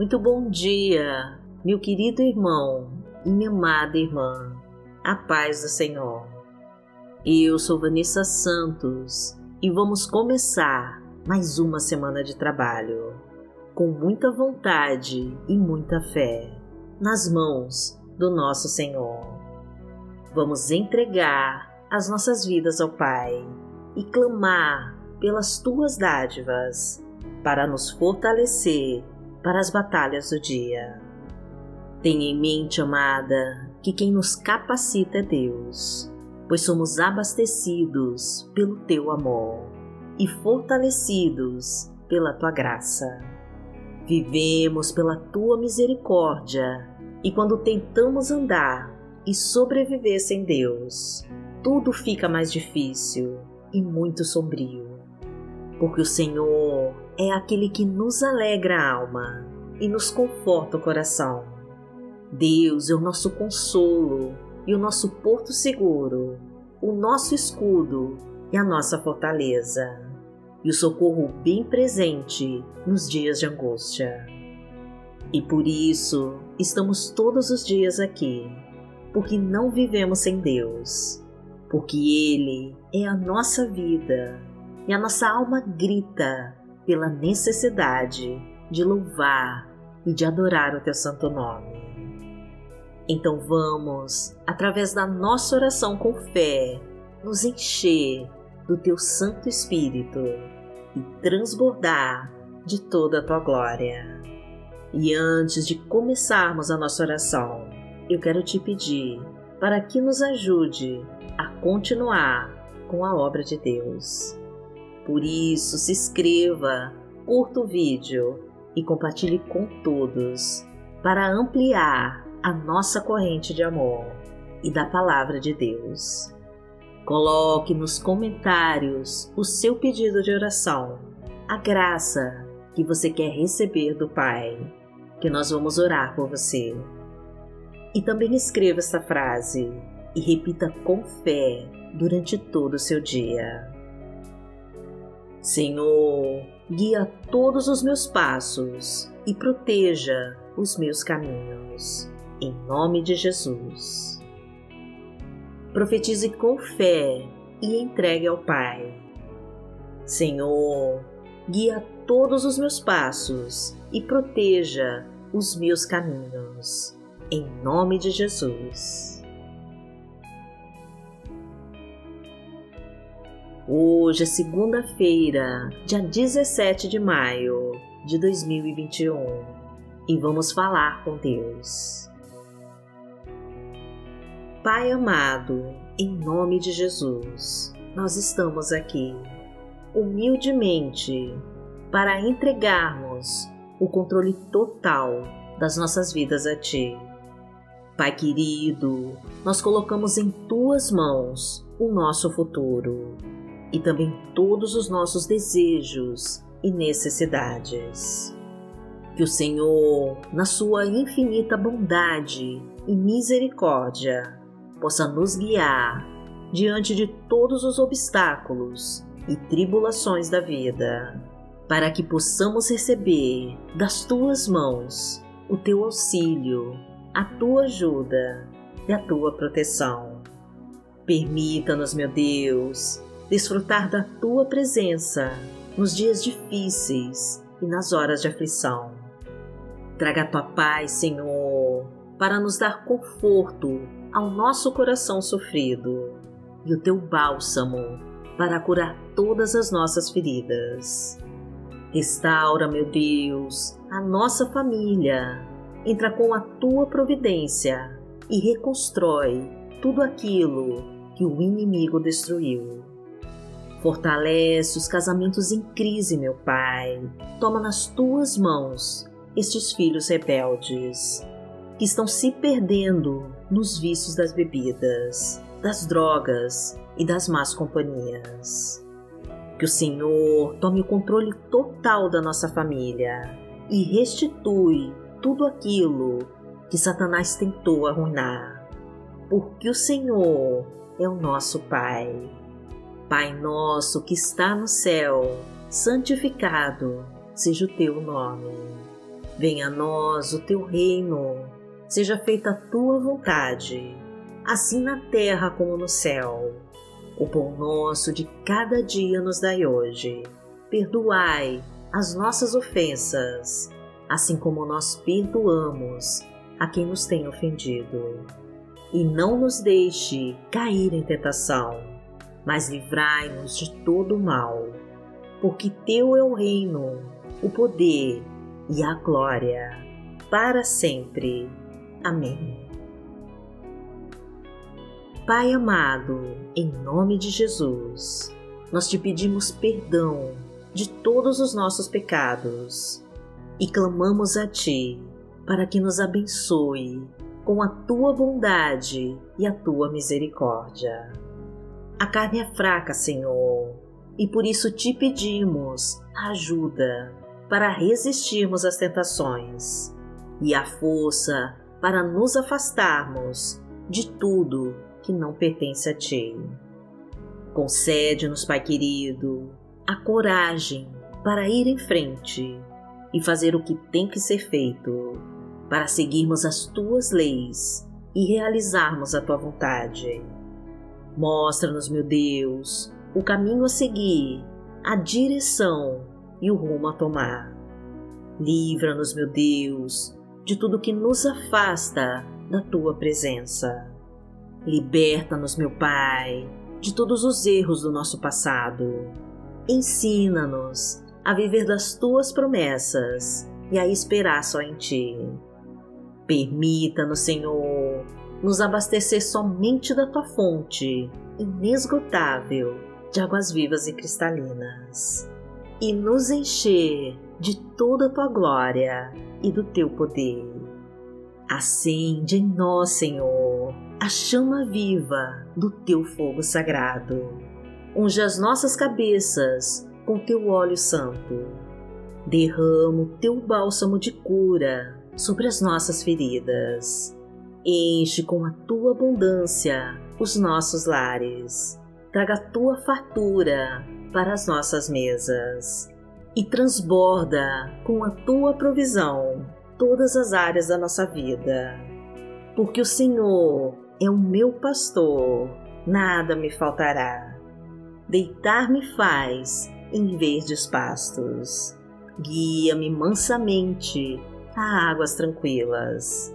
Muito bom dia, meu querido irmão e minha amada irmã. A paz do Senhor. Eu sou Vanessa Santos e vamos começar mais uma semana de trabalho com muita vontade e muita fé nas mãos do nosso Senhor. Vamos entregar as nossas vidas ao Pai e clamar pelas tuas dádivas para nos fortalecer para as batalhas do dia. Tenha em mente, amada, que quem nos capacita é Deus, pois somos abastecidos pelo teu amor e fortalecidos pela tua graça. Vivemos pela tua misericórdia e quando tentamos andar e sobreviver sem Deus, tudo fica mais difícil e muito sombrio porque o Senhor é aquele que nos alegra a alma e nos conforta o coração. Deus é o nosso consolo e o nosso porto seguro, o nosso escudo e a nossa fortaleza, e o socorro bem presente nos dias de angústia. E por isso estamos todos os dias aqui, porque não vivemos sem Deus, porque Ele é a nossa vida e a nossa alma grita pela necessidade de louvar e de adorar o teu santo nome. Então vamos, através da nossa oração com fé, nos encher do teu Santo Espírito e transbordar de toda a tua glória. E antes de começarmos a nossa oração, eu quero te pedir para que nos ajude a continuar com a obra de Deus. Por isso, se inscreva, curta o vídeo e compartilhe com todos para ampliar a nossa corrente de amor e da Palavra de Deus. Coloque nos comentários o seu pedido de oração, a graça que você quer receber do Pai, que nós vamos orar por você. E também escreva esta frase e repita com fé durante todo o seu dia. Senhor, guia todos os meus passos e proteja os meus caminhos. Em nome de Jesus. Profetize com fé e entregue ao Pai. Senhor, guia todos os meus passos e proteja os meus caminhos. Em nome de Jesus. Hoje é segunda-feira, dia 17 de maio de 2021 e vamos falar com Deus. Pai amado, em nome de Jesus, nós estamos aqui humildemente para entregarmos o controle total das nossas vidas a Ti. Pai querido, nós colocamos em Tuas mãos o nosso futuro e também todos os nossos desejos e necessidades. Que o Senhor, na sua infinita bondade e misericórdia, possa nos guiar diante de todos os obstáculos e tribulações da vida, para que possamos receber das tuas mãos o teu auxílio, a tua ajuda e a tua proteção. Permita-nos, meu Deus, desfrutar da tua presença nos dias difíceis e nas horas de aflição. Traga a tua paz, Senhor, para nos dar conforto ao nosso coração sofrido e o teu bálsamo para curar todas as nossas feridas. Restaura, meu Deus, a nossa família. Entra com a tua providência e reconstrói tudo aquilo que o inimigo destruiu. Fortalece os casamentos em crise, meu Pai. Toma nas tuas mãos estes filhos rebeldes que estão se perdendo nos vícios das bebidas, das drogas e das más companhias. Que o Senhor tome o controle total da nossa família e restitui tudo aquilo que Satanás tentou arruinar. Porque o Senhor é o nosso Pai Pai nosso que está no céu, santificado seja o teu nome. Venha a nós o teu reino, seja feita a tua vontade, assim na terra como no céu. O pão nosso de cada dia nos dai hoje. Perdoai as nossas ofensas, assim como nós perdoamos a quem nos tem ofendido. E não nos deixe cair em tentação, mas livrai-nos de todo o mal, porque Teu é o reino, o poder e a glória, para sempre. Amém. Pai amado, em nome de Jesus, nós te pedimos perdão de todos os nossos pecados e clamamos a Ti para que nos abençoe com a Tua bondade e a Tua misericórdia. A carne é fraca, Senhor, e por isso te pedimos ajuda para resistirmos às tentações e a força para nos afastarmos de tudo que não pertence a Ti. Concede-nos, Pai querido, a coragem para ir em frente e fazer o que tem que ser feito para seguirmos as tuas leis e realizarmos a tua vontade. Mostra-nos, meu Deus, o caminho a seguir, a direção e o rumo a tomar. Livra-nos, meu Deus, de tudo que nos afasta da tua presença. Liberta-nos, meu Pai, de todos os erros do nosso passado Ensina-nos a viver das tuas promessas e a esperar só em ti. Permita-nos, Senhor, nos abastecer somente da tua fonte inesgotável de águas vivas e cristalinas e nos encher de toda a tua glória e do teu poder. Acende em nós, Senhor, a chama viva do teu fogo sagrado unge as nossas cabeças com teu óleo santo. Derrama o teu bálsamo de cura sobre as nossas feridas. Enche com a tua abundância os nossos lares. Traga a tua fartura para as nossas mesas. E transborda com a tua provisão todas as áreas da nossa vida. Porque o Senhor é o meu pastor, nada me faltará deitar-me faz em verdes pastos. Guia-me mansamente a águas tranquilas.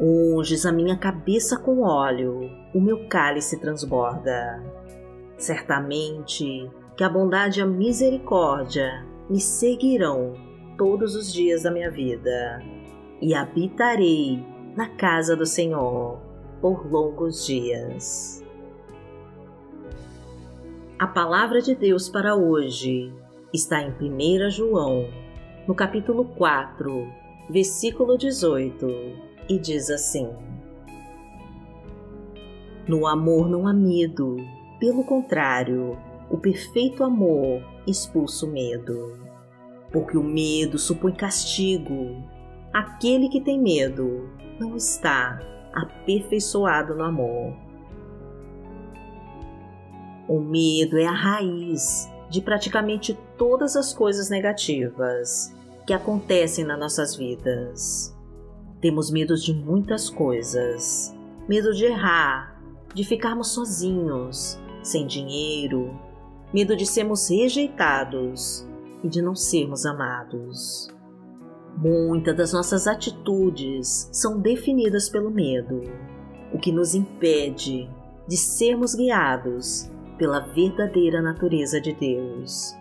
Unges a minha cabeça com óleo, o meu cálice transborda. Certamente que a bondade e a misericórdia me seguirão todos os dias da minha vida, e habitarei na casa do Senhor por longos dias. A palavra de Deus para hoje está em 1 João, no capítulo 4, versículo 18, e diz assim: No amor não há medo, pelo contrário, o perfeito amor expulsa o medo. Porque o medo supõe castigo. Aquele que tem medo não está aperfeiçoado no amor. O medo é a raiz de praticamente todas as coisas negativas que acontecem nas nossas vidas. Temos medo de muitas coisas: medo de errar, de ficarmos sozinhos, sem dinheiro, medo de sermos rejeitados e de não sermos amados. Muitas das nossas atitudes são definidas pelo medo, o que nos impede de sermos guiados pela verdadeira natureza de Deus,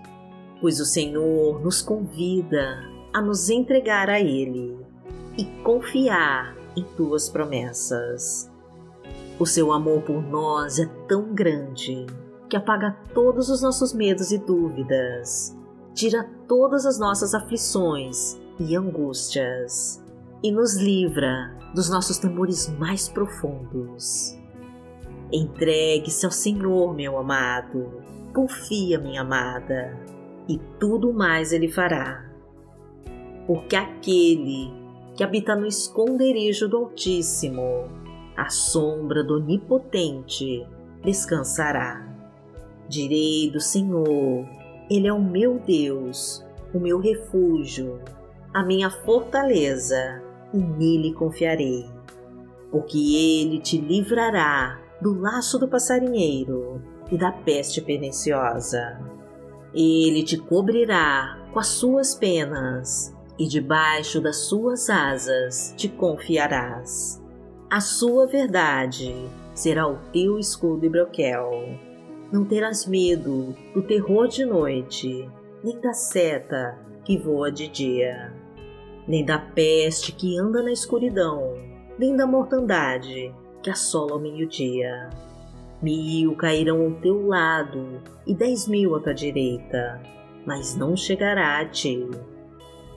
pois o Senhor nos convida a nos entregar a Ele e confiar em tuas promessas. O seu amor por nós é tão grande que apaga todos os nossos medos e dúvidas, tira todas as nossas aflições e angústias e nos livra dos nossos temores mais profundos. Entregue-se ao Senhor, meu amado. Confia, minha amada, e tudo mais Ele fará. Porque aquele que habita no esconderijo do Altíssimo, à sombra do Onipotente, descansará. Direi do Senhor, Ele é o meu Deus, o meu refúgio, a minha fortaleza, e nele confiarei. Porque Ele te livrará do laço do passarinheiro e da peste perniciosa. Ele te cobrirá com as suas penas, e debaixo das suas asas te confiarás. A sua verdade será o teu escudo e broquel. Não terás medo do terror de noite, nem da seta que voa de dia, nem da peste que anda na escuridão, nem da mortandade que assola ao meio-dia. Mil cairão ao teu lado e dez mil à tua direita, mas não chegará a ti.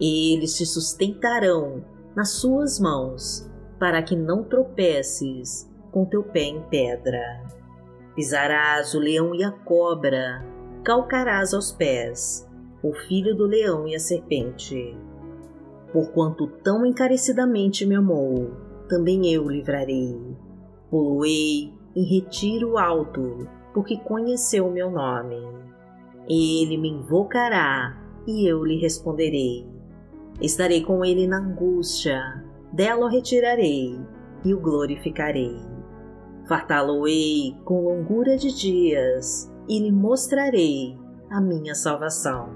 Eles te sustentarão nas suas mãos, para que não tropeces com teu pé em pedra. Pisarás o leão e a cobra, calcarás aos pés o filho do leão e a serpente. Porquanto tão encarecidamente me amou, também eu o livrarei Poloei em retiro alto, porque conheceu o meu nome. Ele me invocará e eu lhe responderei. Estarei com ele na angústia, dela o retirarei e o glorificarei. Fartá-lo-ei com longura de dias e lhe mostrarei a minha salvação.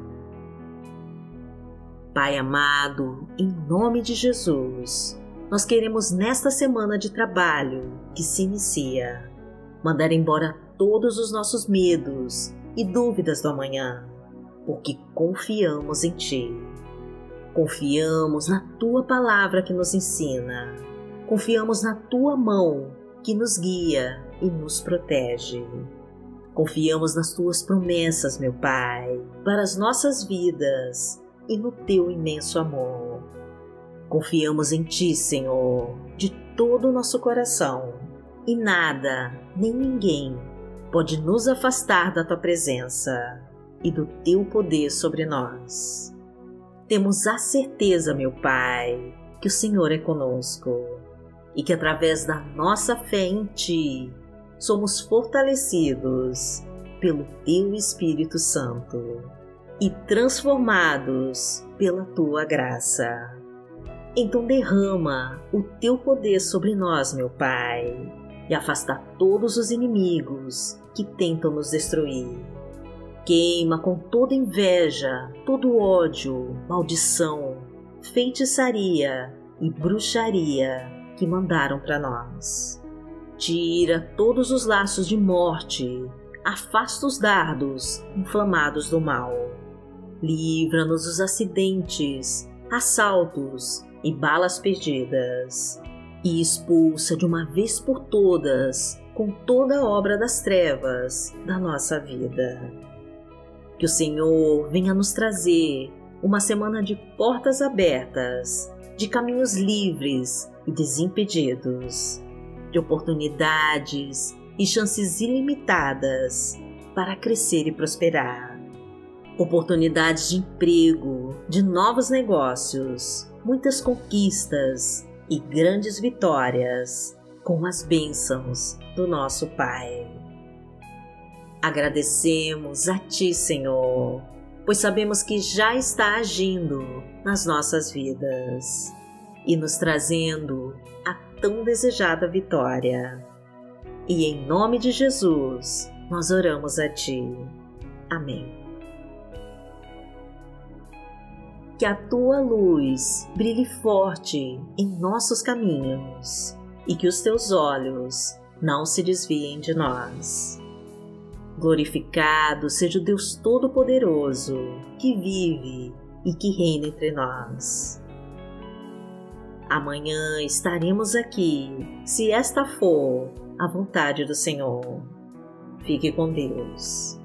Pai amado, em nome de Jesus, nós queremos nesta semana de trabalho que se inicia mandar embora todos os nossos medos e dúvidas do amanhã, porque confiamos em Ti. Confiamos na Tua palavra que nos ensina, confiamos na Tua mão que nos guia e nos protege. Confiamos nas Tuas promessas, meu Pai, para as nossas vidas e no Teu imenso amor. Confiamos em Ti, Senhor, de todo o nosso coração, e nada, nem ninguém, pode nos afastar da Tua presença e do Teu poder sobre nós. Temos a certeza, meu Pai, que o Senhor é conosco e que através da nossa fé em Ti somos fortalecidos pelo Teu Espírito Santo e transformados pela Tua graça. Então derrama o teu poder sobre nós, meu Pai, e afasta todos os inimigos que tentam nos destruir. Queima com toda inveja, todo ódio, maldição, feitiçaria e bruxaria que mandaram para nós. Tira todos os laços de morte, afasta os dardos inflamados do mal. Livra-nos dos acidentes, assaltos e balas perdidas, e expulsa de uma vez por todas com toda a obra das trevas da nossa vida. Que o Senhor venha nos trazer uma semana de portas abertas, de caminhos livres e desimpedidos, de oportunidades e chances ilimitadas para crescer e prosperar. Oportunidades de emprego, de novos negócios, muitas conquistas e grandes vitórias com as bênçãos do nosso Pai. Agradecemos a Ti, Senhor, pois sabemos que já está agindo nas nossas vidas e nos trazendo a tão desejada vitória. E em nome de Jesus, nós oramos a Ti. Amém. que a tua luz brilhe forte em nossos caminhos e que os teus olhos não se desviem de nós. Glorificado seja o Deus Todo-Poderoso que vive e que reina entre nós. Amanhã estaremos aqui, se esta for a vontade do Senhor. Fique com Deus.